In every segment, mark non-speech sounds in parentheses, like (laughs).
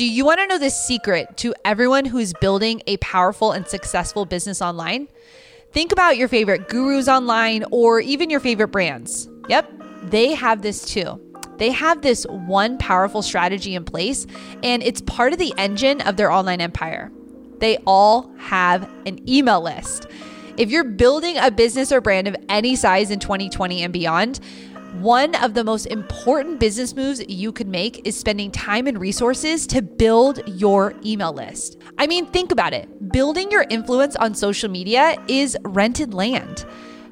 Do you want to know the secret to everyone who's building a powerful and successful business online? Think about your favorite gurus online or even your favorite brands. Yep, they have this too. They have this one powerful strategy in place, and it's part of the engine of their online empire. They all have an email list. If you're building a business or brand of any size in 2020 and beyond, one of the most important business moves you could make is spending time and resources to build your email list. I mean, think about it. Building your influence on social media is rented land.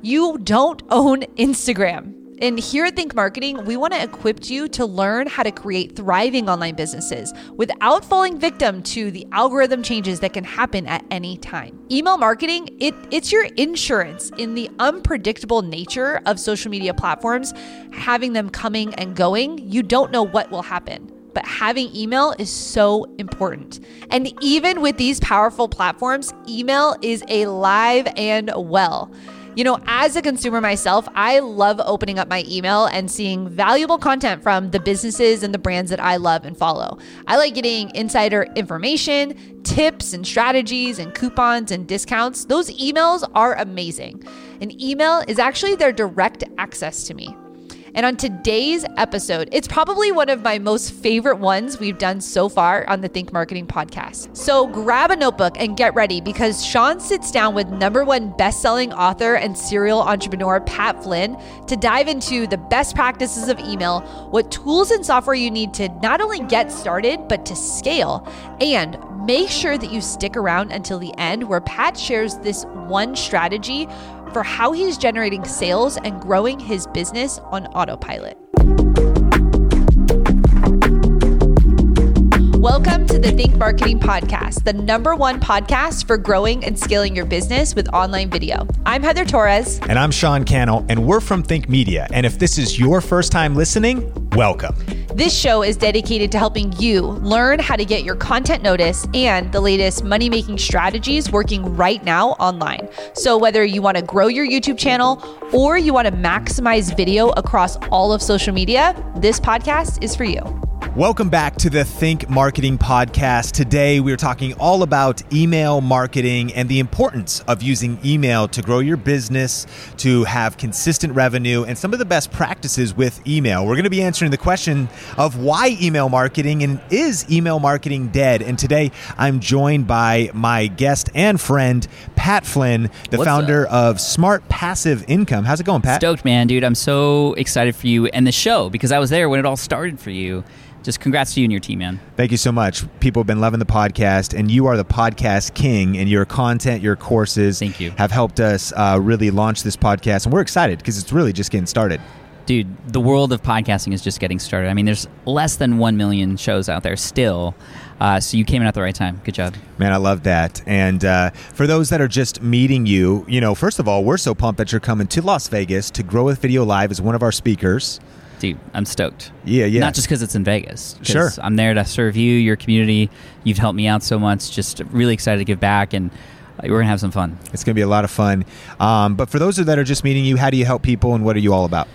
You don't own Instagram. And here at Think Marketing, we want to equip you to learn how to create thriving online businesses without falling victim to the algorithm changes that can happen at any time. Email marketing, it, it's your insurance in the unpredictable nature of social media platforms, having them coming and going. You don't know what will happen but having email is so important. And even with these powerful platforms, email is alive and well. You know, as a consumer myself, I love opening up my email and seeing valuable content from the businesses and the brands that I love and follow. I like getting insider information, tips and strategies and coupons and discounts. Those emails are amazing. An email is actually their direct access to me. And on today's episode, it's probably one of my most favorite ones we've done so far on the Think Marketing podcast. So grab a notebook and get ready because Sean sits down with number one best-selling author and serial entrepreneur Pat Flynn to dive into the best practices of email, what tools and software you need to not only get started, but to scale, and make sure that you stick around until the end where Pat shares this one strategy for how he's generating sales and growing his business on autopilot. Welcome to the Think Marketing Podcast, the number one podcast for growing and scaling your business with online video. I'm Heather Torres. And I'm Sean Cannell, and we're from Think Media. And if this is your first time listening, welcome. This show is dedicated to helping you learn how to get your content noticed and the latest money making strategies working right now online. So, whether you want to grow your YouTube channel or you want to maximize video across all of social media, this podcast is for you. Welcome back to the Think Marketing Podcast. Today, we're talking all about email marketing and the importance of using email to grow your business, to have consistent revenue, and some of the best practices with email. We're going to be answering the question of why email marketing and is email marketing dead? And today, I'm joined by my guest and friend, Pat Flynn, the What's founder up? of Smart Passive Income. How's it going, Pat? Stoked, man, dude. I'm so excited for you and the show because I was there when it all started for you just congrats to you and your team, man. Thank you so much. People have been loving the podcast, and you are the podcast king, and your content, your courses, thank you, have helped us uh, really launch this podcast, and we're excited because it's really just getting started. Dude, the world of podcasting is just getting started. I mean, there's less than one million shows out there still. Uh, so you came in at the right time. Good job, man. I love that. And uh, for those that are just meeting you, you know, first of all, we're so pumped that you're coming to Las Vegas to grow with Video Live as one of our speakers. Dude, I'm stoked. Yeah, yeah. Not just because it's in Vegas. Sure. I'm there to serve you, your community. You've helped me out so much. Just really excited to give back and we're gonna have some fun. It's gonna be a lot of fun. Um, but for those that are just meeting you, how do you help people, and what are you all about?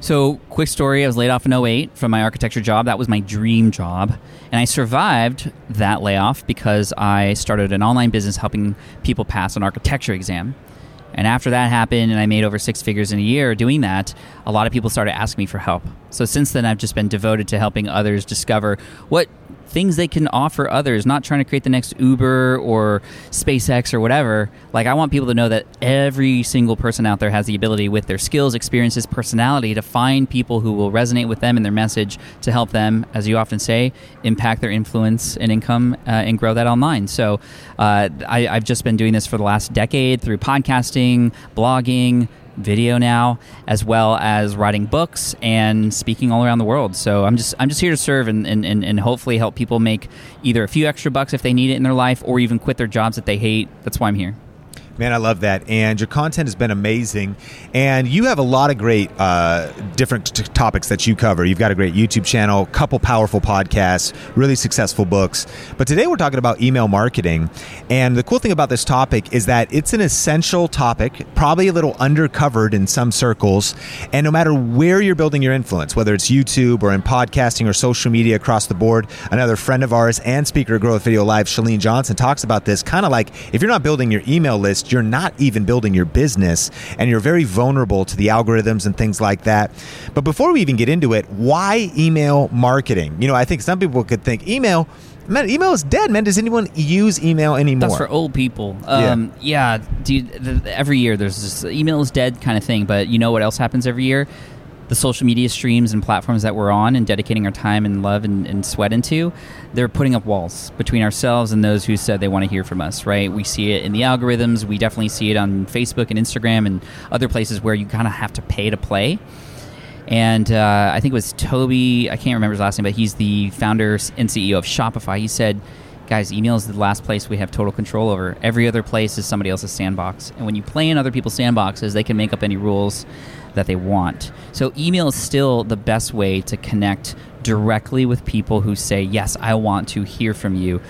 So, quick story: I was laid off in 08 from my architecture job. That was my dream job, and I survived that layoff because I started an online business helping people pass an architecture exam. And after that happened, and I made over six figures in a year doing that, a lot of people started asking me for help. So since then, I've just been devoted to helping others discover what things they can offer others, not trying to create the next Uber or SpaceX or whatever. Like, I want people to know that every single person out there has the ability, with their skills, experiences, personality, to find people who will resonate with them and their message to help them, as you often say, impact their influence and income uh, and grow that online. So, uh, I, I've just been doing this for the last decade through podcasting, blogging, video now, as well as writing books and speaking all around the world. So I'm just I'm just here to serve and, and, and hopefully help people make either a few extra bucks if they need it in their life or even quit their jobs that they hate. That's why I'm here. Man, I love that. And your content has been amazing. And you have a lot of great uh, different t- topics that you cover. You've got a great YouTube channel, couple powerful podcasts, really successful books. But today we're talking about email marketing. And the cool thing about this topic is that it's an essential topic, probably a little undercovered in some circles. And no matter where you're building your influence, whether it's YouTube or in podcasting or social media across the board, another friend of ours and speaker of Grow with Video Live, Chalene Johnson, talks about this kind of like if you're not building your email list, you're not even building your business and you're very vulnerable to the algorithms and things like that. But before we even get into it, why email marketing? You know, I think some people could think email. Man, email is dead, man. Does anyone use email anymore? That's for old people. Um, yeah. yeah, dude. The, every year there's this email is dead kind of thing. But you know what else happens every year? The social media streams and platforms that we're on and dedicating our time and love and, and, sweat into, they're putting up walls between ourselves and those who said they want to hear from us, right? We see it in the algorithms. We definitely see it on Facebook and Instagram and other places where you kind of have to pay to play. And uh, I think it was Tobi, I can't remember his last name, but he's the founder and CEO of Shopify. He said, guys, email is the last place we have total control over. Every other place is somebody else's sandbox. And when you play in other people's sandboxes, they can make up any rules that they want. So, email is still the best way to connect directly with people who say, Yes, I want to hear from you.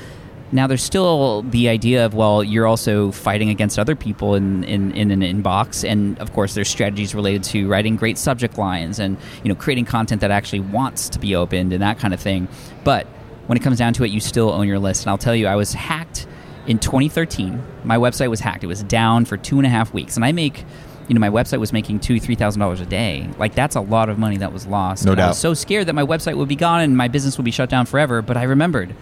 Now, there's still the idea of, well, you're also fighting against other people in, in, in an inbox. And of course, there's strategies related to writing great subject lines and, you know, creating content that actually wants to be opened and that kind of thing. But when it comes down to it, you still own your list. And I'll tell you, I was hacked in 2013. My website was hacked. It was down for two and a half weeks. And I make you know, my website was making two, three thousand dollars a day. Like that's a lot of money that was lost. No and doubt. I was so scared that my website would be gone and my business would be shut down forever. But I remembered,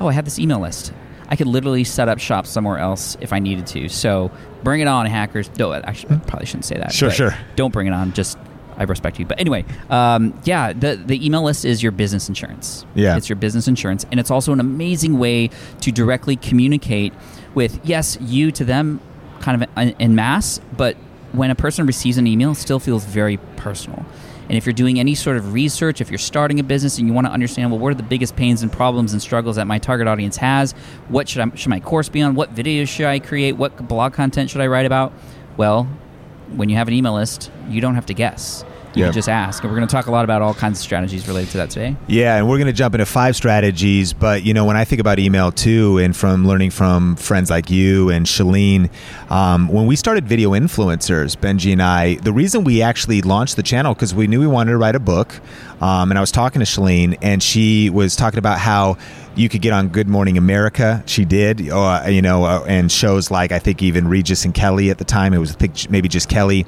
oh, I have this email list. I could literally set up shop somewhere else if I needed to. So bring it on, hackers. No, actually, I probably shouldn't say that. Sure, sure. Don't bring it on. Just I respect you. But anyway, um, yeah, the the email list is your business insurance. Yeah, it's your business insurance, and it's also an amazing way to directly communicate with yes, you to them, kind of in mass, but when a person receives an email, it still feels very personal. And if you're doing any sort of research, if you're starting a business and you want to understand, well, what are the biggest pains and problems and struggles that my target audience has? What should I, should my course be on? What videos should I create? What blog content should I write about? Well, when you have an email list, you don't have to guess you yep. can just ask. And we're going to talk a lot about all kinds of strategies related to that today. Yeah, and we're going to jump into five strategies. But, you know, when I think about email too, and from learning from friends like you and Chalene, um, when we started Video Influencers, Benji and I, the reason we actually launched the channel, because we knew we wanted to write a book. Um, and I was talking to Chalene, and she was talking about how you could get on Good Morning America. She did, uh, you know, uh, and shows like I think even Regis and Kelly at the time. It was I think maybe just Kelly,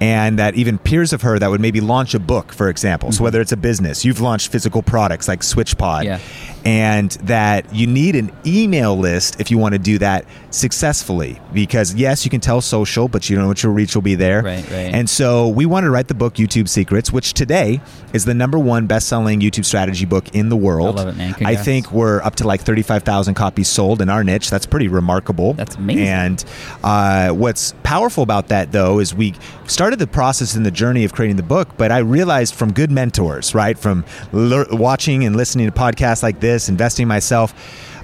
and that even peers of her that would maybe launch a book, for example. Mm-hmm. So whether it's a business, you've launched physical products like SwitchPod, yeah. And that you need an email list if you want to do that successfully. Because yes, you can tell social, but you don't know what your reach will be there. Right, right. And so we wanted to write the book YouTube Secrets, which today is the number one best-selling YouTube strategy book in the world. I love it, man. Congrats. I think we're up to like 35,000 copies sold in our niche. That's pretty remarkable. That's amazing. And uh, what's powerful about that, though, is we started the process and the journey of creating the book, but I realized from good mentors, right, from watching and listening to podcasts like this, investing myself,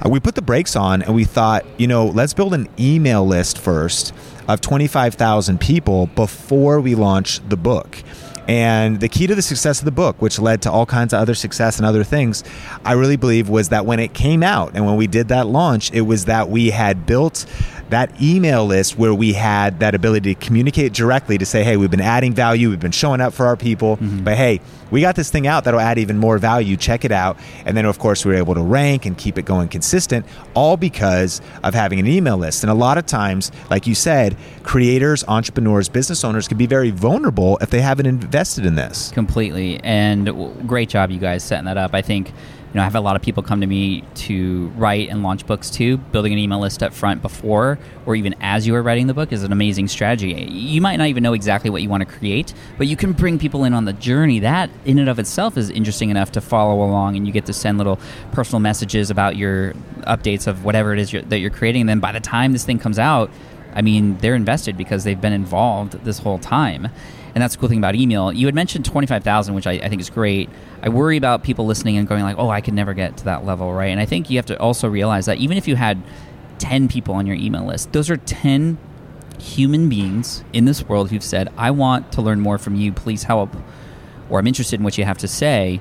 uh, we put the brakes on and we thought, you know, let's build an email list first of 25,000 people before we launch the book. And the key to the success of the book, which led to all kinds of other success and other things, I really believe was that when it came out and when we did that launch, it was that we had built that email list where we had that ability to communicate directly to say, hey, we've been adding value, we've been showing up for our people, mm-hmm. but hey, we got this thing out that'll add even more value. Check it out. And then, of course, we were able to rank and keep it going consistent, all because of having an email list. And a lot of times, like you said, creators, entrepreneurs, business owners can be very vulnerable if they haven't invested in this. Completely. And great job, you guys, setting that up. I think know, I have a lot of people come to me to write and launch books too. Building an email list up front before or even as you are writing the book is an amazing strategy. You might not even know exactly what you want to create, but you can bring people in on the journey. That in and of itself is interesting enough to follow along, and you get to send little personal messages about your updates of whatever it is you're, that you're creating. And then by the time this thing comes out, I mean, they're invested because they've been involved this whole time. And that's the cool thing about email. You had mentioned 25,000, which I, I think is great. I worry about people listening and going like, oh, I could never get to that level, right? And I think you have to also realize that even if you had 10 people on your email list, those are 10 human beings in this world who've said, I want to learn more from you, please help, or I'm interested in what you have to say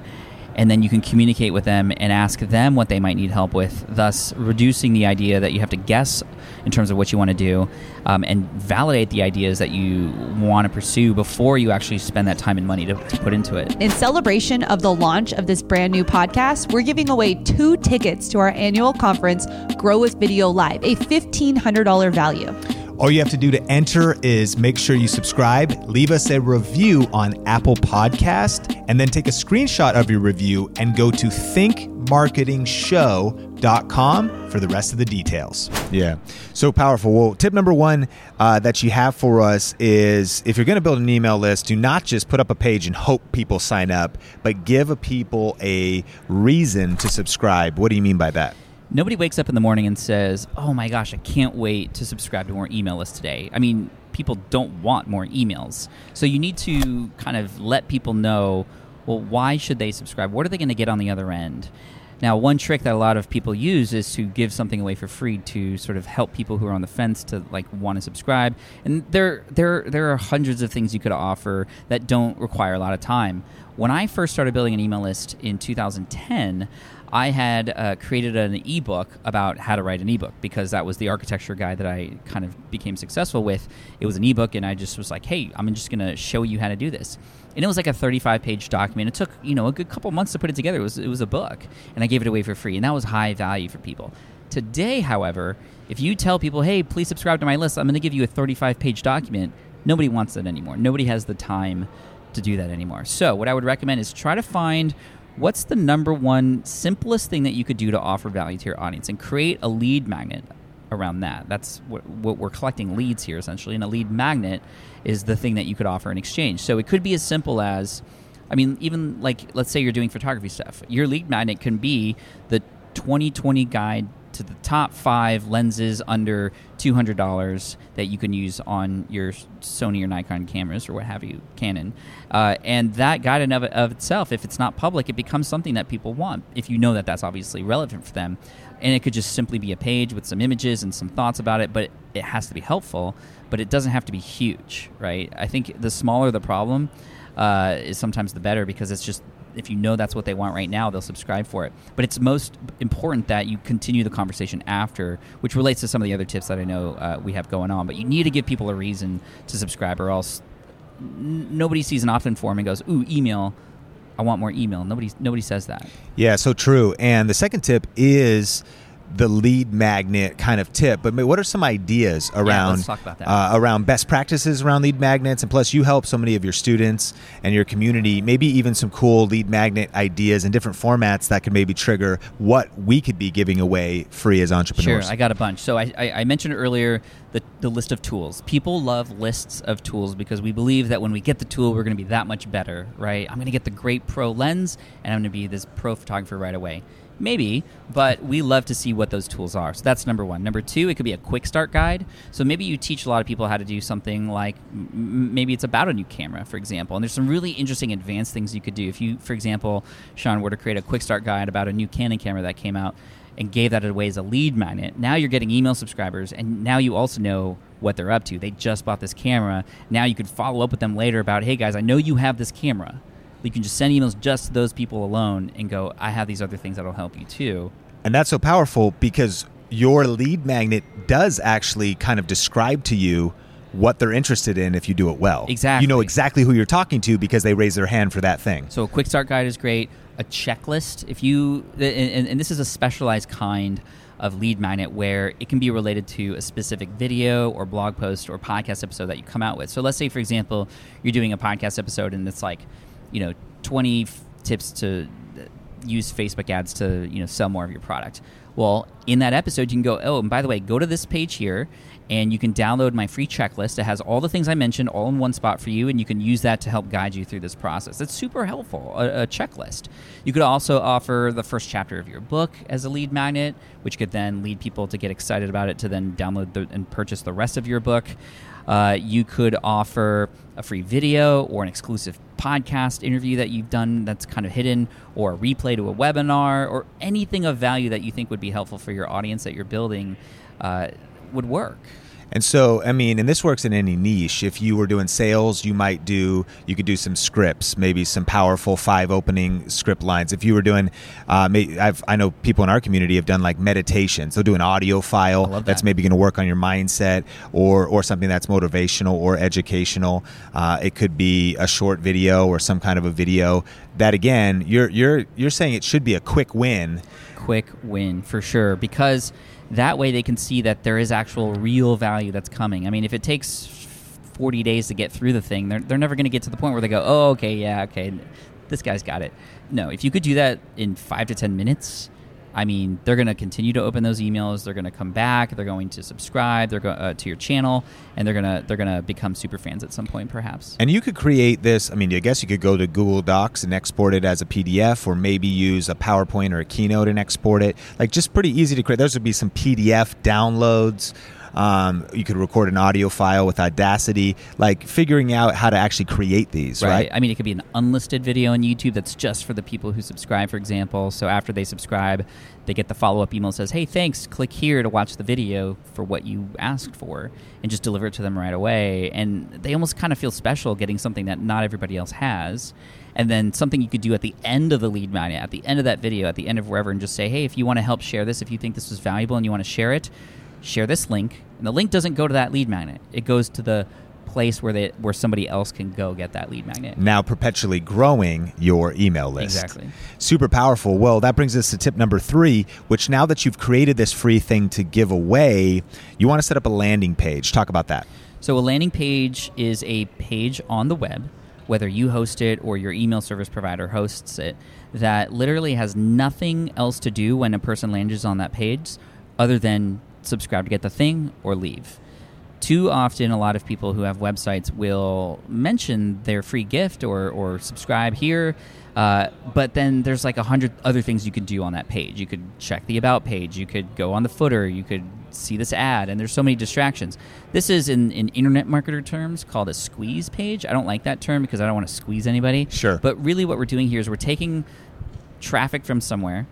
and then you can communicate with them and ask them what they might need help with, thus reducing the idea that you have to guess in terms of what you want to do um, and validate the ideas that you want to pursue before you actually spend that time and money to, to put into it. In celebration of the launch of this brand new podcast, we're giving away two tickets to our annual conference, Grow with Video Live, a $1,500 value. All you have to do to enter is make sure you subscribe, leave us a review on Apple Podcast, and then take a screenshot of your review and go to thinkmarketingshow.com for the rest of the details. Yeah, so powerful. Well, tip number one uh, that you have for us is if you're going to build an email list, do not just put up a page and hope people sign up, but give people a reason to subscribe. What do you mean by that? Nobody wakes up in the morning and says, "Oh my gosh, I can't wait to subscribe to more email lists today." I mean, people don't want more emails. So you need to kind of let people know, well, why should they subscribe? What are they going to get on the other end? Now, one trick that a lot of people use is to give something away for free to sort of help people who are on the fence to like want to subscribe. And there, there, there are hundreds of things you could offer that don't require a lot of time. When I first started building an email list in 2010, I had uh, created an ebook about how to write an ebook because that was the architecture guy that I kind of became successful with. It was an ebook, and I just was like, "Hey, I'm just going to show you how to do this." And it was like a 35 page document. It took you know a good couple months to put it together. It was it was a book, and I gave it away for free, and that was high value for people. Today, however, if you tell people, "Hey, please subscribe to my list," I'm going to give you a 35 page document. Nobody wants that anymore. Nobody has the time to do that anymore. So, what I would recommend is try to find what's the number one simplest thing that you could do to offer value to your audience and create a lead magnet around that. That's what, what, we're collecting leads here essentially, and a lead magnet is the thing that you could offer in exchange. So it could be as simple as, I mean, even like let's say you're doing photography stuff. Your lead magnet can be the 2020 guide to the top five lenses under $200 that you can use on your Sony or Nikon cameras or what have you, Canon. Uh, and that guide in of, of itself, if it's not public, it becomes something that people want if you know that that's obviously relevant for them. And it could just simply be a page with some images and some thoughts about it, but it has to be helpful, but it doesn't have to be huge, right? I think the smaller the problem, uh, is sometimes the better because it's just if you know that's what they want right now, they'll subscribe for it. But it's most important that you continue the conversation after, which relates to some of the other tips that I know uh, we have going on. But you need to give people a reason to subscribe, or else n- nobody sees an opt-in form and goes, "Ooh, email." I want more email. Nobody nobody says that. Yeah, so true. And the second tip is the lead magnet kind of tip, but what are some ideas around yeah, uh, around best practices around lead magnets? And plus, you help so many of your students and your community. Maybe even some cool lead magnet ideas in different formats that could maybe trigger what we could be giving away free as entrepreneurs. Sure, I got a bunch. So I, I, I mentioned earlier the, the list of tools. People love lists of tools because we believe that when we get the tool, we're going to be that much better, right? I'm going to get the great pro lens, and I'm going to be this pro photographer right away. Maybe, but we love to see what those tools are. So that's number one. Number two, it could be a quick start guide. So maybe you teach a lot of people how to do something like m- maybe it's about a new camera, for example. And there's some really interesting advanced things you could do. If you, for example, Sean, were to create a quick start guide about a new Canon camera that came out and gave that away as a lead magnet, now you're getting email subscribers, and now you also know what they're up to. They just bought this camera. Now you could follow up with them later about, hey guys, I know you have this camera you can just send emails just to those people alone and go, I have these other things that'll help you too. And that's so powerful because your lead magnet does actually kind of describe to you what they're interested in if you do it well. Exactly. You know exactly who you're talking to because they raise their hand for that thing. So a quick start guide is great. A checklist, if you, and, and this is a specialized kind of lead magnet where it can be related to a specific video or blog post or podcast episode that you come out with. So let's say, for example, you're doing a podcast episode and it's like, you know 20 f- tips to use Facebook ads to you know sell more of your product. Well, in that episode, you can go, oh, and by the way, go to this page here, and you can download my free checklist. It has all the things I mentioned all in one spot for you, and you can use that to help guide you through this process. It's super helpful, a, a checklist. You could also offer the first chapter of your book as a lead magnet, which could then lead people to get excited about it to then download the, and purchase the rest of your book. Uh, you could offer a free video or an exclusive podcast interview that you've done that's kind of hidden, or a replay to a webinar, or anything of value that you think would be helpful for your audience that you're building uh, would work. And so, I mean, and this works in any niche. If you were doing sales, you might do, you could do some scripts, maybe some powerful five opening script lines. If you were doing, uh, I've, I know people in our community have done like meditations. They'll do an audio file that. that's maybe going to work on your mindset or, or something that's motivational or educational. Uh, it could be a short video or some kind of a video that again, you're, you're, you're saying it should be a quick win. Quick win for sure because that way they can see that there is actual real value that's coming. I mean, if it takes 40 days to get through the thing, they're, they're never going to get to the point where they go, oh, okay, yeah, okay, this guy's got it. No, if you could do that in five to 10 minutes, I mean, they're going to continue to open those emails. They're going to come back. They're going to subscribe. They're go, uh, to your channel, and they're gonna they're gonna become super fans at some point, perhaps. And you could create this. I mean, I guess you could go to Google Docs and export it as a PDF, or maybe use a PowerPoint or a Keynote and export it. Like just pretty easy to create. Those would be some PDF downloads. Um, you could record an audio file with Audacity, like figuring out how to actually create these, right? right? I mean, it could be an unlisted video on YouTube that's just for the people who subscribe, for example. So after they subscribe, they get the follow up email that says, hey, thanks, click here to watch the video for what you asked for, and just deliver it to them right away. And they almost kind of feel special getting something that not everybody else has and then something you could do at the end of the lead magnet, at the end of that video, at the end of wherever, and just say, hey, if you want to help share this, if you think this was valuable and you want to share it, share this link, and the link doesn't go to that lead magnet. It goes to the place where they where somebody else can go get that lead magnet. Now perpetually growing your email list. Exactly. Super powerful. Well, that brings us to tip number 3, which now that you've created this free thing to give away, you want to set up a landing page. Talk about that. So a landing page is a page on the web whether you host it or your email service provider hosts it that literally has nothing else to do when a person lands on that page other than subscribe to get the thing or leave. Too often, a lot of people who have websites will mention their free gift or, or subscribe here, uh, but then there's like a hundred other things you could do on that page. You could check the about page, you could go on the footer, you could see this ad, and there's so many distractions. This is in, in internet marketer terms called a squeeze page. I don't like that term because I don't want to squeeze anybody. Sure. But really, what we're doing here is we're taking traffic from somewhere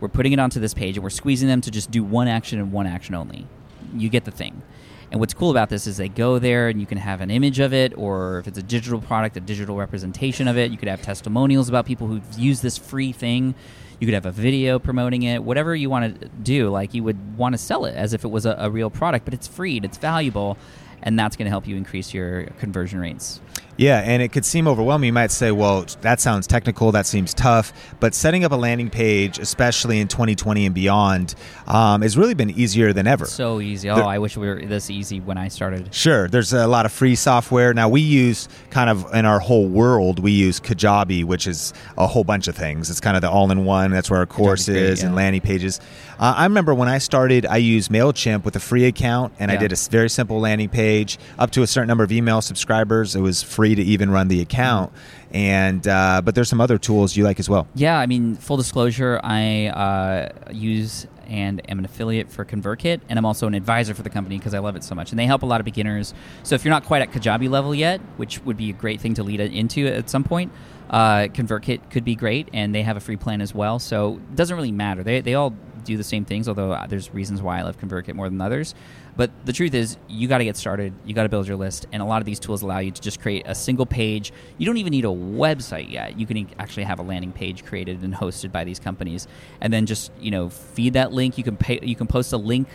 we're putting it onto this page and we're squeezing them to just do one action and one action only. You get the thing. And what's cool about this is they go there and you can have an image of it, or if it's a digital product, a digital representation of it. You could have testimonials about people who've used this free thing. You could have a video promoting it, whatever you want to do. Like you would want to sell it as if it was a, a real product, but it's free and it's valuable, and that's going to help you increase your conversion rates. Yeah, and it could seem overwhelming. You might say, well, that sounds technical, that seems tough. But setting up a landing page, especially in 2020 and beyond, um, has really been easier than ever. So easy. Oh, there, I wish we were this easy when I started. Sure. There's a lot of free software. Now, we use kind of in our whole world, we use Kajabi, which is a whole bunch of things. It's kind of the all in one. That's where our course is yeah. and landing pages. Uh, I remember when I started, I used MailChimp with a free account, and yeah. I did a very simple landing page up to a certain number of email subscribers. It was free to even run the account. And uh, but there's some other tools you like as well. Yeah, I mean, full disclosure, I uh, use and am an affiliate for ConvertKit, and I'm also an advisor for the company because I love it so much. And they help a lot of beginners. So if you're not quite at Kajabi level yet, which would be a great thing to lead into at some point, uh, ConvertKit could be great, and they have a free plan as well. So it doesn't really matter. They, they all do the same things, although uh, there's reasons why I love ConvertKit more than others. But the truth is, you got to get started. You got to build your list, and a lot of these tools allow you to just create a single page. You don't even need a website yet. You can actually have a landing page created and hosted by these companies, and then just you know feed that link. You can pay. You can post a link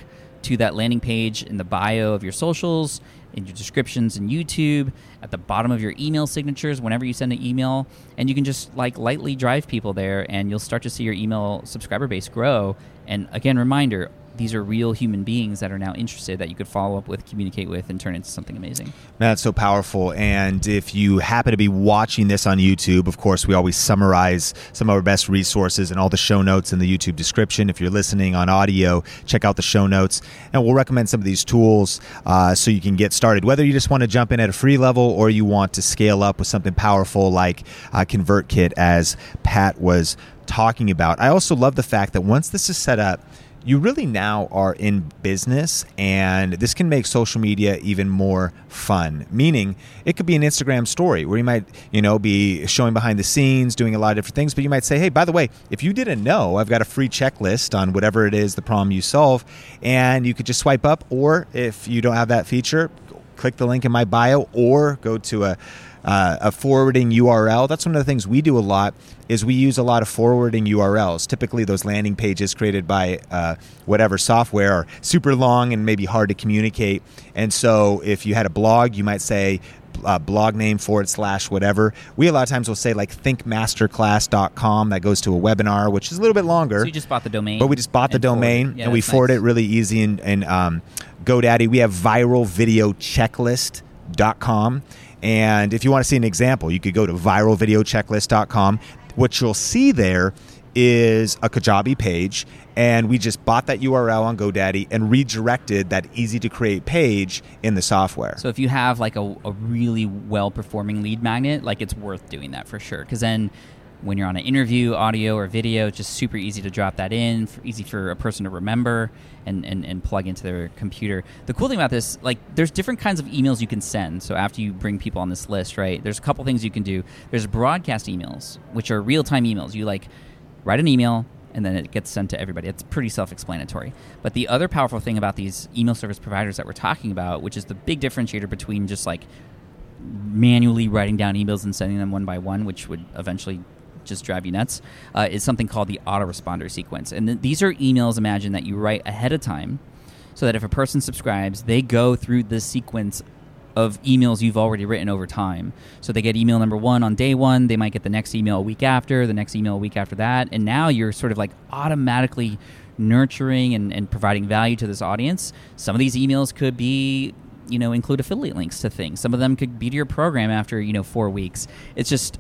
to that landing page in the bio of your socials, in your descriptions in YouTube, at the bottom of your email signatures whenever you send an email, and you can just like lightly drive people there, and you'll start to see your email subscriber base grow. And again, reminder: these are real human beings that are now interested that you could follow up with, communicate with, and turn into something amazing. That's so powerful. And if you happen to be watching this on YouTube, of course, we always summarize some of our best resources and all the show notes in the YouTube description. If you're listening on audio, check out the show notes. And we'll recommend some of these tools uh, so you can get started. Whether you just want to jump in at a free level or you want to scale up with something powerful like uh, ConvertKit, as Pat was talking about. I also love the fact that once this is set up, you really now are in business and this can make social media even more fun meaning it could be an instagram story where you might you know be showing behind the scenes doing a lot of different things but you might say hey by the way if you didn't know i've got a free checklist on whatever it is the problem you solve and you could just swipe up or if you don't have that feature click the link in my bio or go to a uh, a forwarding URL. That's one of the things we do a lot. Is we use a lot of forwarding URLs. Typically, those landing pages created by uh, whatever software are super long and maybe hard to communicate. And so, if you had a blog, you might say uh, blog name forward slash whatever. We a lot of times will say like thinkmasterclass.com. That goes to a webinar, which is a little bit longer. So you just bought the domain, but we just bought the domain. Yeah, and we forward nice. it really easy And, in um, GoDaddy. We have viralvideochecklist.com. And if you want to see an example, you could go to viralvideochecklist.com. What you'll see there is a Kajabi page, and we just bought that URL on GoDaddy and redirected that easy to create page in the software. So if you have like a, a really well performing lead magnet, like it's worth doing that for sure. Because then when you're on an interview, audio or video, it's just super easy to drop that in, for, easy for a person to remember and, and, and plug into their computer. The cool thing about this, like, there's different kinds of emails you can send. So after you bring people on this list, right, there's a couple things you can do. There's broadcast emails, which are real time emails. You like write an email, and then it gets sent to everybody. It's pretty self explanatory. But the other powerful thing about these email service providers that we're talking about, which is the big differentiator between just like manually writing down emails and sending them one by one, which would eventually just drive you nuts, uh, is something called the autoresponder sequence. And th- these are emails, imagine, that you write ahead of time so that if a person subscribes, they go through this sequence of emails you've already written over time. So they get email number one on day one, they might get the next email a week after, the next email a week after that, and now you're sort of like automatically nurturing and, and providing value to this audience. Some of these emails could be you know include affiliate links to things some of them could be to your program after you know four weeks it's just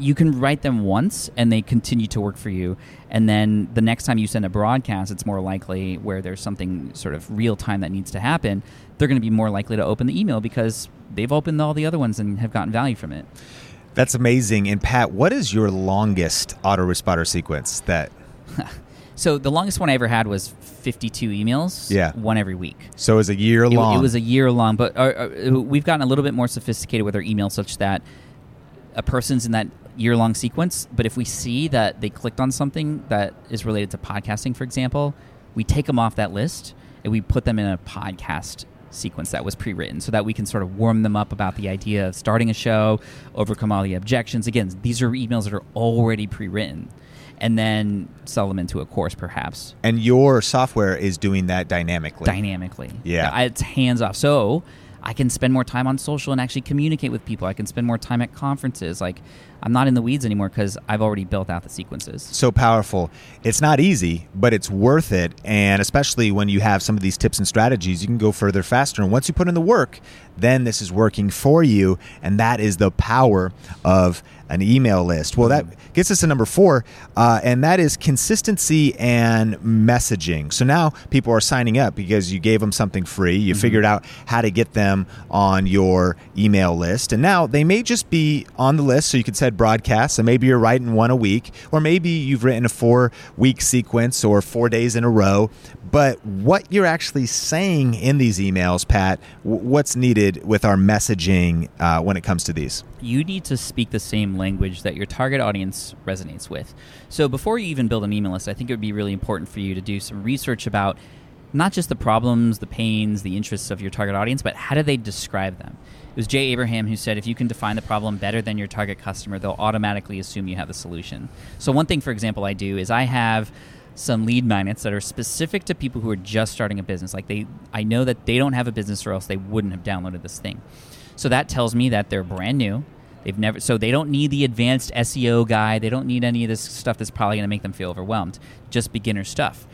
you can write them once and they continue to work for you and then the next time you send a broadcast it's more likely where there's something sort of real time that needs to happen they're going to be more likely to open the email because they've opened all the other ones and have gotten value from it That's amazing. And Pat, what is your longest autoresponder sequence that (laughs) so the longest one i ever had was 52 emails Yeah. one every week so it was a year long? it was a year long, but uh, uh, we've gotten a little bit more sophisticated with our email, such that a person's in that year long sequence. But if we see that they clicked on something that is related to podcasting, for example, we take them off that list and we put them in a podcast sequence that was pre-written so that we can sort of warm them up about the idea of starting a show overcome all the objections again these are emails that are already pre-written and then sell them into a course perhaps and your software is doing that dynamically. dynamically. Yeah. It's hands off. So I can spend more time on social and actually communicate with people. I can spend more time at conferences. Like I'm not in the weeds anymore because I've already built out the sequences. so powerful. It's not easy, but it's worth it. And especially when you have some of these tips and strategies, you can go further faster. And once you put in the work, then this is working for you. And that is the power of an email list. Well, that gets us to number four, uh, and that is consistency and messaging. So now people are signing up because you gave them something free. You figured out how to get them on your email list. And now they may just be on the list. So you could set broadcasts, and maybe you're writing one a week, or maybe you've written a four week sequence or four days in a row. But what you're actually saying in these emails, Pat, what's needed with our messaging uh, when it comes to these? You need to speak the same language that your target audience resonates with. So before you even build an email list, I think it would be really important for you to do some research about not just the problems, the pains, the interests of your target audience, but how do they describe them? It was Jay Abraham who said if you can define the problem better than your target customer, they'll automatically assume you have the solution. So, one thing, for example, I do is I have some lead magnets that are specific to people who are just starting a business. Like they, I know that they don't have a business or else they wouldn't have downloaded this thing. So that tells me that they're brand new. They've never, so they don't need the advanced SEO guy. They don't need any of this stuff that's probably going to make them feel overwhelmed. Just beginner stuff.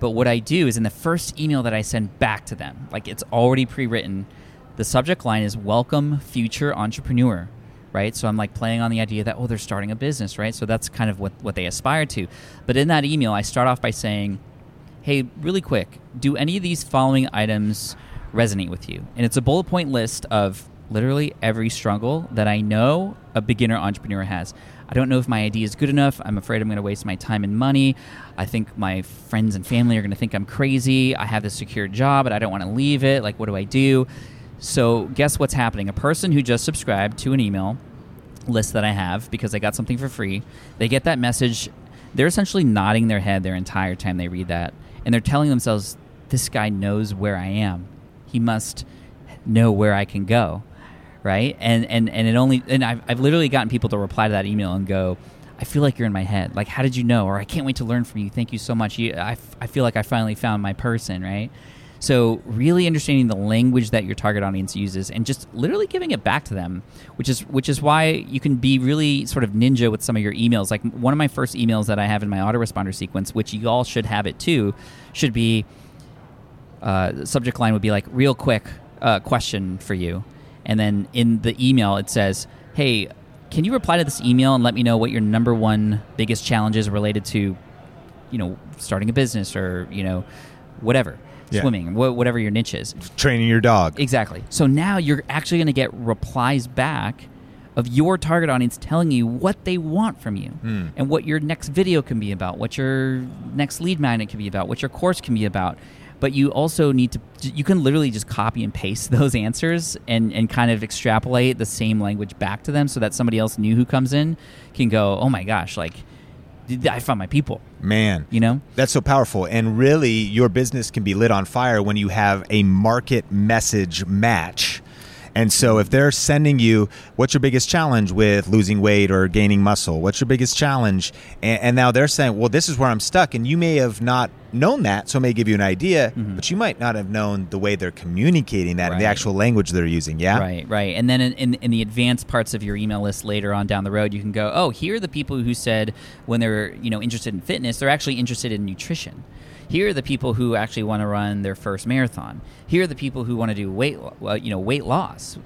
But what I do is in the first email that I send back to them, like it's already pre-written, the subject line is "Welcome, future entrepreneur." Right, so I'm like playing on the idea that oh, they're starting a business, right? So that's kind of what what they aspire to. But in that email, I start off by saying, hey, really quick, do any of these following items resonate with you? And it's a bullet point list of literally every struggle that I know a beginner entrepreneur has. I don't know if my idea is good enough. I'm afraid I'm going to waste my time and money. I think my friends and family are going to think I'm crazy. I have this secure job, but I don't want to leave it. Like, what do I do? So, guess what's happening? A person who just subscribed to an email list that I have because I got something for free, they get that message. They're essentially nodding their head their entire time they read that. And they're telling themselves, this guy knows where I am. He must know where I can go right? And and and it only and I've I've literally gotten people to reply to that email and go, I feel like you're in my head. Like, how did you know? Or I can't wait to learn from you. Thank you so much. You, I, I feel like I finally found my person, right? So, really understanding the language that your target audience uses and just literally giving it back to them, which is which is why you can be really sort of ninja with some of your emails. Like one of my first emails that I have in my autoresponder sequence, which you all should have it too, should be uh, subject line would be like real quick uh, question for you and then in the email it says, "Hey, can you reply to this email and let me know what your number one biggest challenge is related to, you know, starting a business or you know, whatever." Yeah. Swimming, wh- whatever your niche is. Training your dog. Exactly. So now you're actually going to get replies back of your target audience telling you what they want from you mm. and what your next video can be about, what your next lead magnet can be about, what your course can be about but you also need to you can literally just copy and paste (laughs) those answers and and kind of extrapolate the same language back to them so that somebody else new who comes in can go oh my gosh like I found my people. Man. You know? That's so powerful. And really, your business can be lit on fire when you have a market message match and so if they're sending you, what's your biggest challenge with losing weight or gaining muscle? What's your biggest challenge? And, and now they're saying, well, this is where I'm stuck. And you may have not known that, so it may give you an idea, mm-hmm. but you might not have known the way they're communicating that right. and the actual language they're using. Yeah. Right, right. And then in, in, in, the advanced parts of your email list later on down the road, you can go, oh, here are the people who said when they're you know interested in fitness, they're actually interested in nutrition. Here are the people who actually want to run their first marathon. Here are the people who want to do weight, you know, weight loss.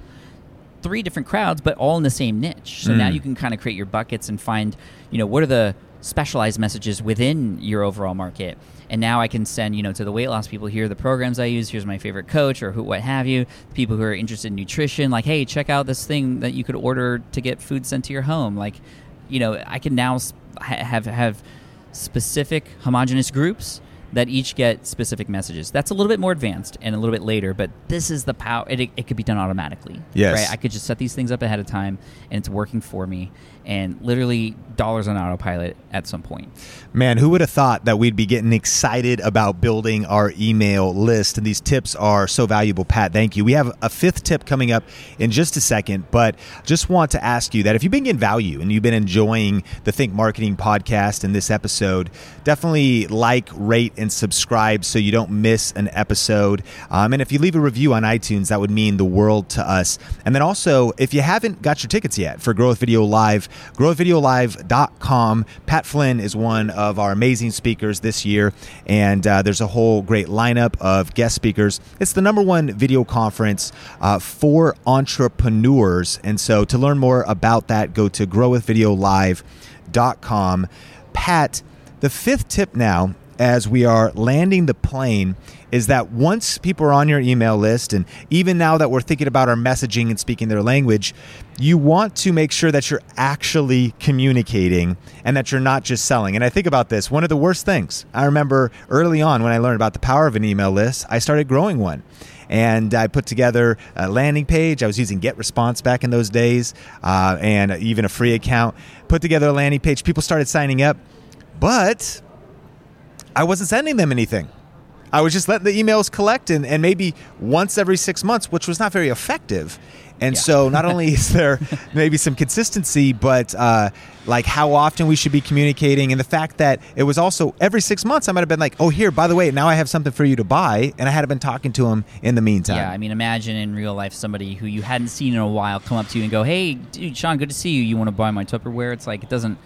Three different crowds, but all in the same niche. So mm. now you can kind of create your buckets and find, you know, what are the specialized messages within your overall market. And now I can send, you know, to the weight loss people, here are the programs I use, here's my favorite coach or who what have you. People who are interested in nutrition, like, hey, check out this thing that you could order to get food sent to your home. Like, you know, I can now have have specific homogenous groups that each get specific messages. That's a little bit more advanced and a little bit later, but this is the power. It, it, could be done automatically. Yes. Right? I could just set these things up ahead of time and it's working for me and literally dollars on autopilot at some point. Man, who would have thought that we'd be getting excited about building our email list? And these tips are so valuable, Pat. Thank you. We have a fifth tip coming up in just a second, but just want to ask you that if you've been getting value and you've been enjoying the Think Marketing podcast in this episode, definitely like, rate, and subscribe so you don't miss an episode. Um, and if you leave a review on iTunes, that would mean the world to us. And then also, if you haven't got your tickets yet for Grow with Video Live, growwithvideolive.com. Pat Flynn is one of our amazing speakers this year, and uh, there's a whole great lineup of guest speakers. It's the number one video conference uh, for entrepreneurs. And so to learn more about that, go to growwithvideolive.com. Pat, the fifth tip now as we are landing the plane is that once people are on your email list, and even now that we're thinking about our messaging and speaking their language, you want to make sure that you're actually communicating and that you're not just selling. And I think about this one of the worst things I remember early on when I learned about the power of an email list, I started growing one and I put together a landing page. I was using GetResponse back in those days, uh, and even a free account. Put together a landing page. People started signing up, but I wasn't sending them anything. I was just letting the emails collect and, and maybe once every six months, which was not very effective. And yeah. so (laughs) not only is there maybe some consistency, but uh, like how often we should be communicating, and the fact that it was also every six months, I might have been like, oh, here, by the way, now I have something for you to buy, and I hadn't been talking to him in the meantime. Yeah, I mean, imagine in real life somebody who you hadn't seen in a while come up to you and go, hey, dude, Sean, good to see you. You want to buy my Tupperware? It's like it doesn't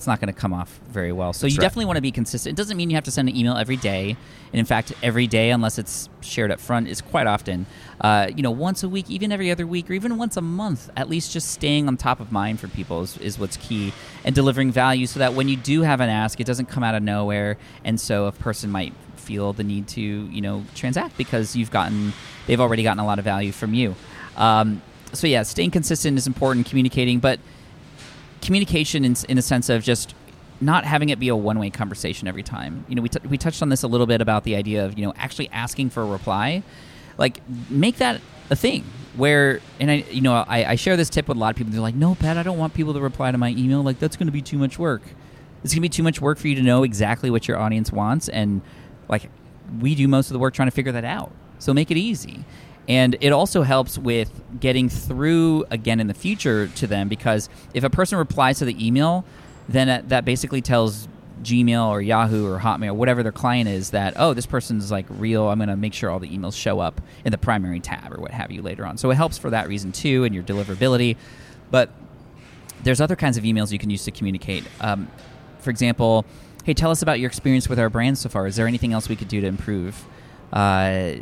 it's not going to come off very well. So That's you right. definitely want to be consistent. It doesn't mean you have to send an email every day, and in fact, every day, unless it's shared up front, is quite often. Uh, you know, once a week, even every other week, or even once a month. At least just staying on top of mind for people is, is what's key, and delivering value so that when you do have an ask, it doesn't come out of nowhere, and so a person might feel the need to you know transact because you've gotten they've already gotten a lot of value from you. Um, so yeah, staying consistent is important. Communicating, but communication in, in a sense of just not having it be a one way conversation every time. You know, we, t- we touched on this a little bit about the idea of, you know, actually asking for a reply. Like, make that a thing where, and I, you know, I, I share this tip with a lot of people. They're like, no, Pat, I don't want people to reply to my email. Like, that's going to be too much work. It's going to be too much work for you to know exactly what your audience wants. And, like, we do most of the work trying to figure that out. So make it easy. And it also helps with getting through again in the future to them because if a person replies to the email, then that basically tells Gmail or Yahoo or Hotmail, whatever their client is, that oh, this person's like real. I'm going to make sure all the emails show up in the primary tab or what have you later on. So it helps for that reason too, and your deliverability. But there's other kinds of emails you can use to communicate. Um, for example, hey, tell us about your experience with our brand so far. Is there anything else we could do to improve? Uh,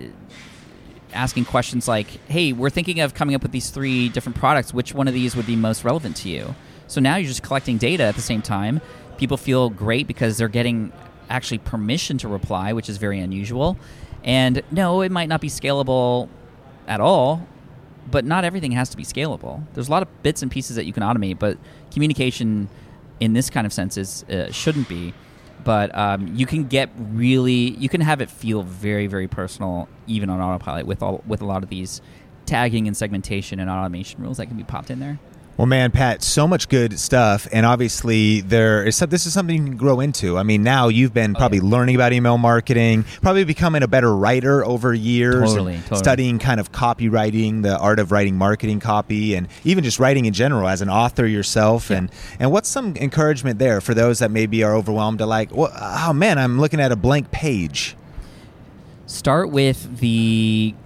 asking questions like, hey, we're thinking of coming up with these three different products. Which one of these would be most relevant to you? So now you're just collecting data at the same time. People feel great because they're getting actually permission to reply, which is very unusual. And no, it might not be scalable at all, but not everything has to be scalable. There's a lot of bits and pieces that you can automate, but communication in this kind of sense is uh, shouldn't be. But um, you can get really, you can have it feel very, very personal, even on autopilot with all with a lot of these tagging and segmentation and automation rules that can be popped in there. Well, man, Pat, so much good stuff, and obviously there is some, this is something you can grow into. I mean, now you've been probably oh, yeah. learning about email marketing, probably becoming a better writer over years, totally, totally. studying kind of copywriting, the art of writing marketing copy, and even just writing in general as an author yourself. Yeah. And and what's some encouragement there for those that maybe are overwhelmed to like, well, oh man, I'm looking at a blank page. Start with the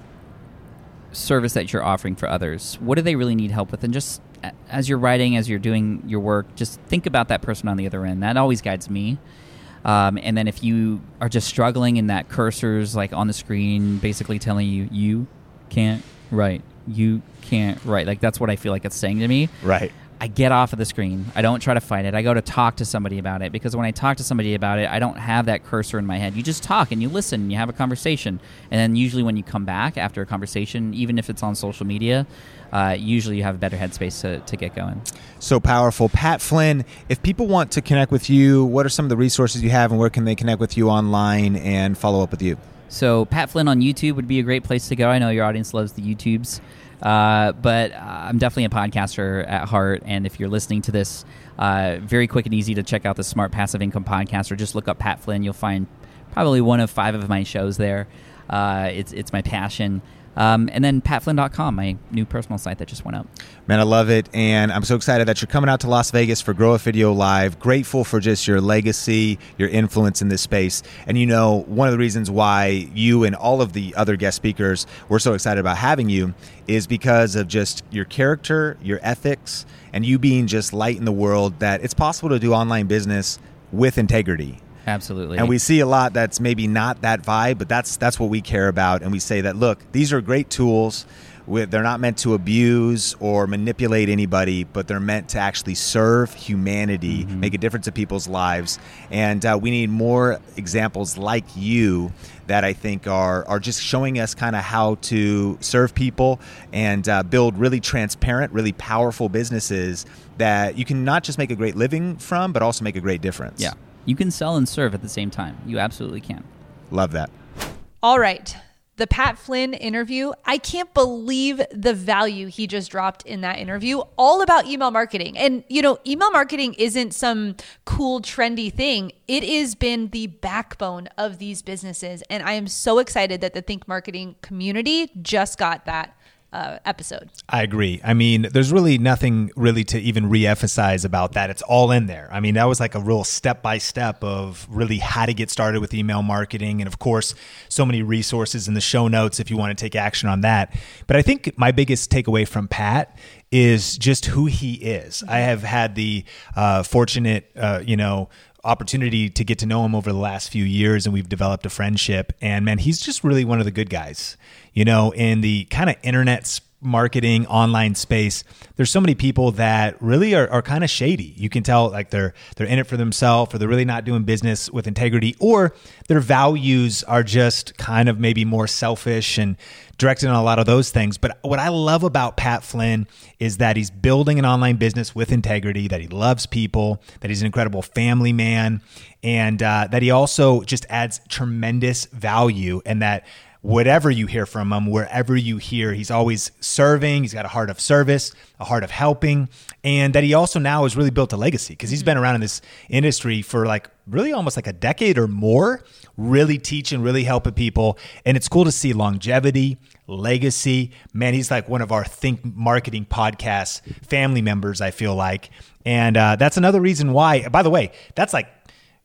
service that you're offering for others. What do they really need help with, and just as you're writing, as you're doing your work, just think about that person on the other end. That always guides me. Um, and then if you are just struggling and that cursor's like on the screen, basically telling you you can't write, you can't write. Like that's what I feel like it's saying to me. Right. I get off of the screen. I don't try to fight it. I go to talk to somebody about it because when I talk to somebody about it, I don't have that cursor in my head. You just talk and you listen and you have a conversation. And then usually when you come back after a conversation, even if it's on social media, uh, usually you have a better headspace to, to get going. So powerful. Pat Flynn, if people want to connect with you, what are some of the resources you have and where can they connect with you online and follow up with you? So Pat Flynn on YouTube would be a great place to go. I know your audience loves the YouTubes. Uh, but uh, I'm definitely a podcaster at heart, and if you're listening to this, uh, very quick and easy to check out the Smart Passive Income podcast, or just look up Pat Flynn. You'll find probably one of five of my shows there. Uh, it's it's my passion. Um, and then patflynn.com, my new personal site that just went up. Man, I love it. And I'm so excited that you're coming out to Las Vegas for Grow with Video Live. Grateful for just your legacy, your influence in this space. And you know, one of the reasons why you and all of the other guest speakers were so excited about having you is because of just your character, your ethics, and you being just light in the world that it's possible to do online business with integrity Absolutely. And we see a lot that's maybe not that vibe, but that's that's what we care about. And we say that look, these are great tools. They're not meant to abuse or manipulate anybody, but they're meant to actually serve humanity, mm-hmm. make a difference in people's lives. And uh, we need more examples like you that I think are are just showing us kind of how to serve people and uh, build really transparent, really powerful businesses that you can not just make a great living from, but also make a great difference. Yeah. You can sell and serve at the same time. You absolutely can. Love that. All right. The Pat Flynn interview, I can't believe the value he just dropped in that interview, all about email marketing. And, you know, email marketing isn't some cool, trendy thing. It has been the backbone of these businesses. And I am so excited that the Think Marketing community just got that uh, episode. I agree. I mean, there's really nothing really to even re-emphasize about that. It's all in there. I mean, that was like a real step by step of really how to get started with email marketing, and of course, so many resources in the show notes if you want to take action on that. But I think my biggest takeaway from Pat is just who he is. I have had the uh, fortunate, uh, you know opportunity to get to know him over the last few years and we've developed a friendship. And man he's just really one of the good guys you know in the kind of internet marketing online space there's so many people that really are, are kind of shady. You can tell like they're they're in it for themselves or they're really not doing business with integrity or their values are just kind of maybe more selfish and directed on a lot of those things. But what i love about pat flynn is that he's building an online business with integrity that he loves people that he's an incredible family man and uh, that he also just adds tremendous value and that whatever you hear from him, wherever you hear, he's always serving. He's got a heart of service, a heart of helping, and that he also now has really built a legacy because he's been around in this industry for like really almost like a decade or more, really teaching, really helping people. And it's cool to see longevity, legacy. Man, he's like one of our Think Marketing podcast family members, I feel like. And uh, that's another reason why, by the way, that's like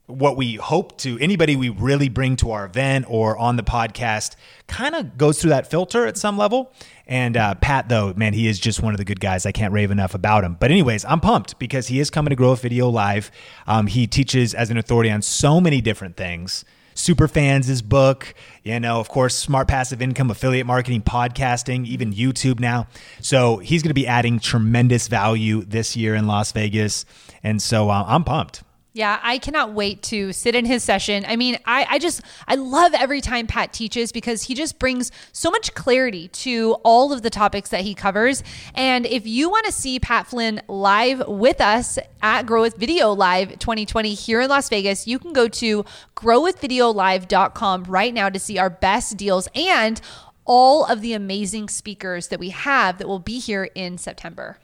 what we hope to anybody we really bring to our event or on the podcast kind of goes through that filter at some level. And uh, pat though man he is just one of the good guys. I can't rave enough about him. But anyways i'm pumped because he is coming to Grow with Video Live. Um, he teaches as an authority on so many different things. Super fans his book you know of course smart passive income affiliate marketing podcasting even youtube now. So he's going to be adding tremendous value this year in las vegas. And so uh, i'm pumped yeah, I cannot wait to sit in his session. I mean, I, I just, I love every time Pat teaches because he just brings so much clarity to all of the topics that he covers. And if you want to see Pat Flynn live with us at Grow With Video Live 2020 here in Las Vegas, you can go to growwithvideolive.com right now to see our best deals and all of the amazing speakers that we have that will be here in September.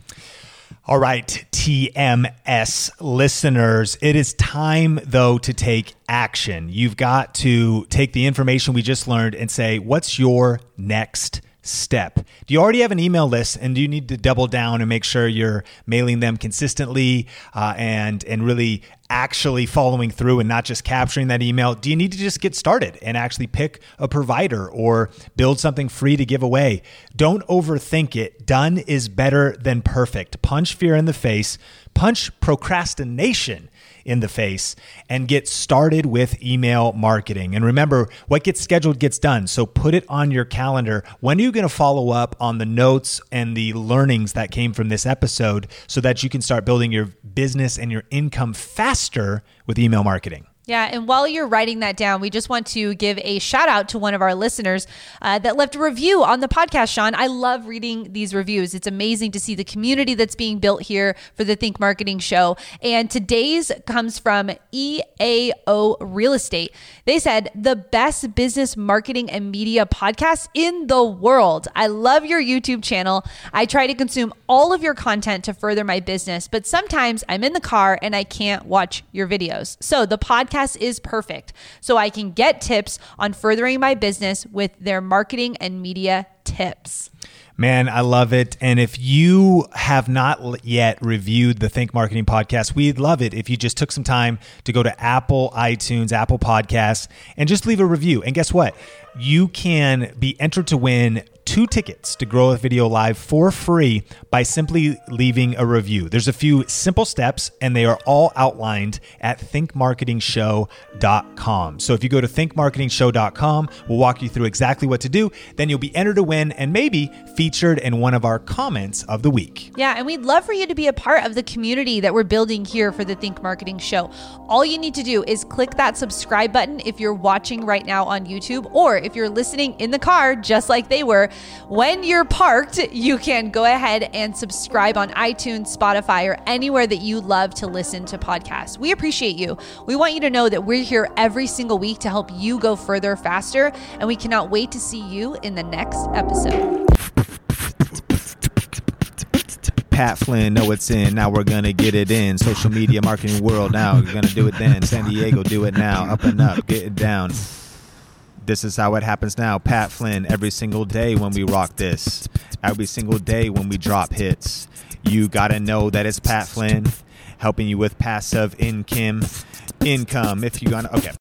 All right, TMS listeners, it is time though to take action. You've got to take the information we just learned and say, what's your next step. Do you already have an email list and do you need to double down and make sure you're mailing them consistently uh, and and really actually following through and not just capturing that email? Do you need to just get started and actually pick a provider or build something free to give away? Don't overthink it. Done is better than perfect. Punch fear in the face, punch procrastination in the face and get started with email marketing. And remember, what gets scheduled gets done. So put it on your calendar. When are you going to follow up on the notes and the learnings that came from this episode so that you can start building your business and your income faster with email marketing? Yeah, and while you're writing that down, we just want to give a shout out to one of our listeners uh, that left a review on the podcast, Sean. I love reading these reviews. It's amazing to see the community that's being built here for the Think Marketing Show. And today's comes from EAO Real Estate. They said, the best business marketing and media podcast in the world. I love your YouTube channel. I try to consume all of your content to further my business, but sometimes I'm in the car and I can't watch your videos. So the podcast podcast is perfect so I can get tips on furthering my business with their marketing and media tips. Man, I love it. And if you have not yet reviewed the Think Marketing podcast, we'd love it if you just took some time to go to Apple iTunes, Apple Podcasts, and just leave a review. And guess what? You can be entered to win two tickets to Grow with Video Live for free by simply leaving a review. There's a few simple steps, and they are all outlined at thinkmarketingshow.com. So if you go to thinkmarketingshow.com, we'll walk you through exactly what to do. Then you'll be entered to win and maybe featured in one of our comments of the week. Yeah, and we'd love for you to be a part of the community that we're building here for the Think Marketing Show. All you need to do is click that subscribe button if you're watching right now on YouTube, or if you're listening in the car, just like they were when you're parked, you can go ahead and subscribe on iTunes, Spotify, or anywhere that you love to listen to podcasts. We appreciate you. We want you to know that we're here every single week to help you go further faster, and we cannot wait to see you in the next episode. Pat Flynn, know it's in. Now we're gonna get it in. Social media marketing world. Now we're gonna do it then. San Diego, do it now. Up and up, get it down. This is how it happens now. Pat Flynn, every single day when we rock this, every single day when we drop hits. You gotta know that it's Pat Flynn helping you with passive income. Income. If you gonna okay.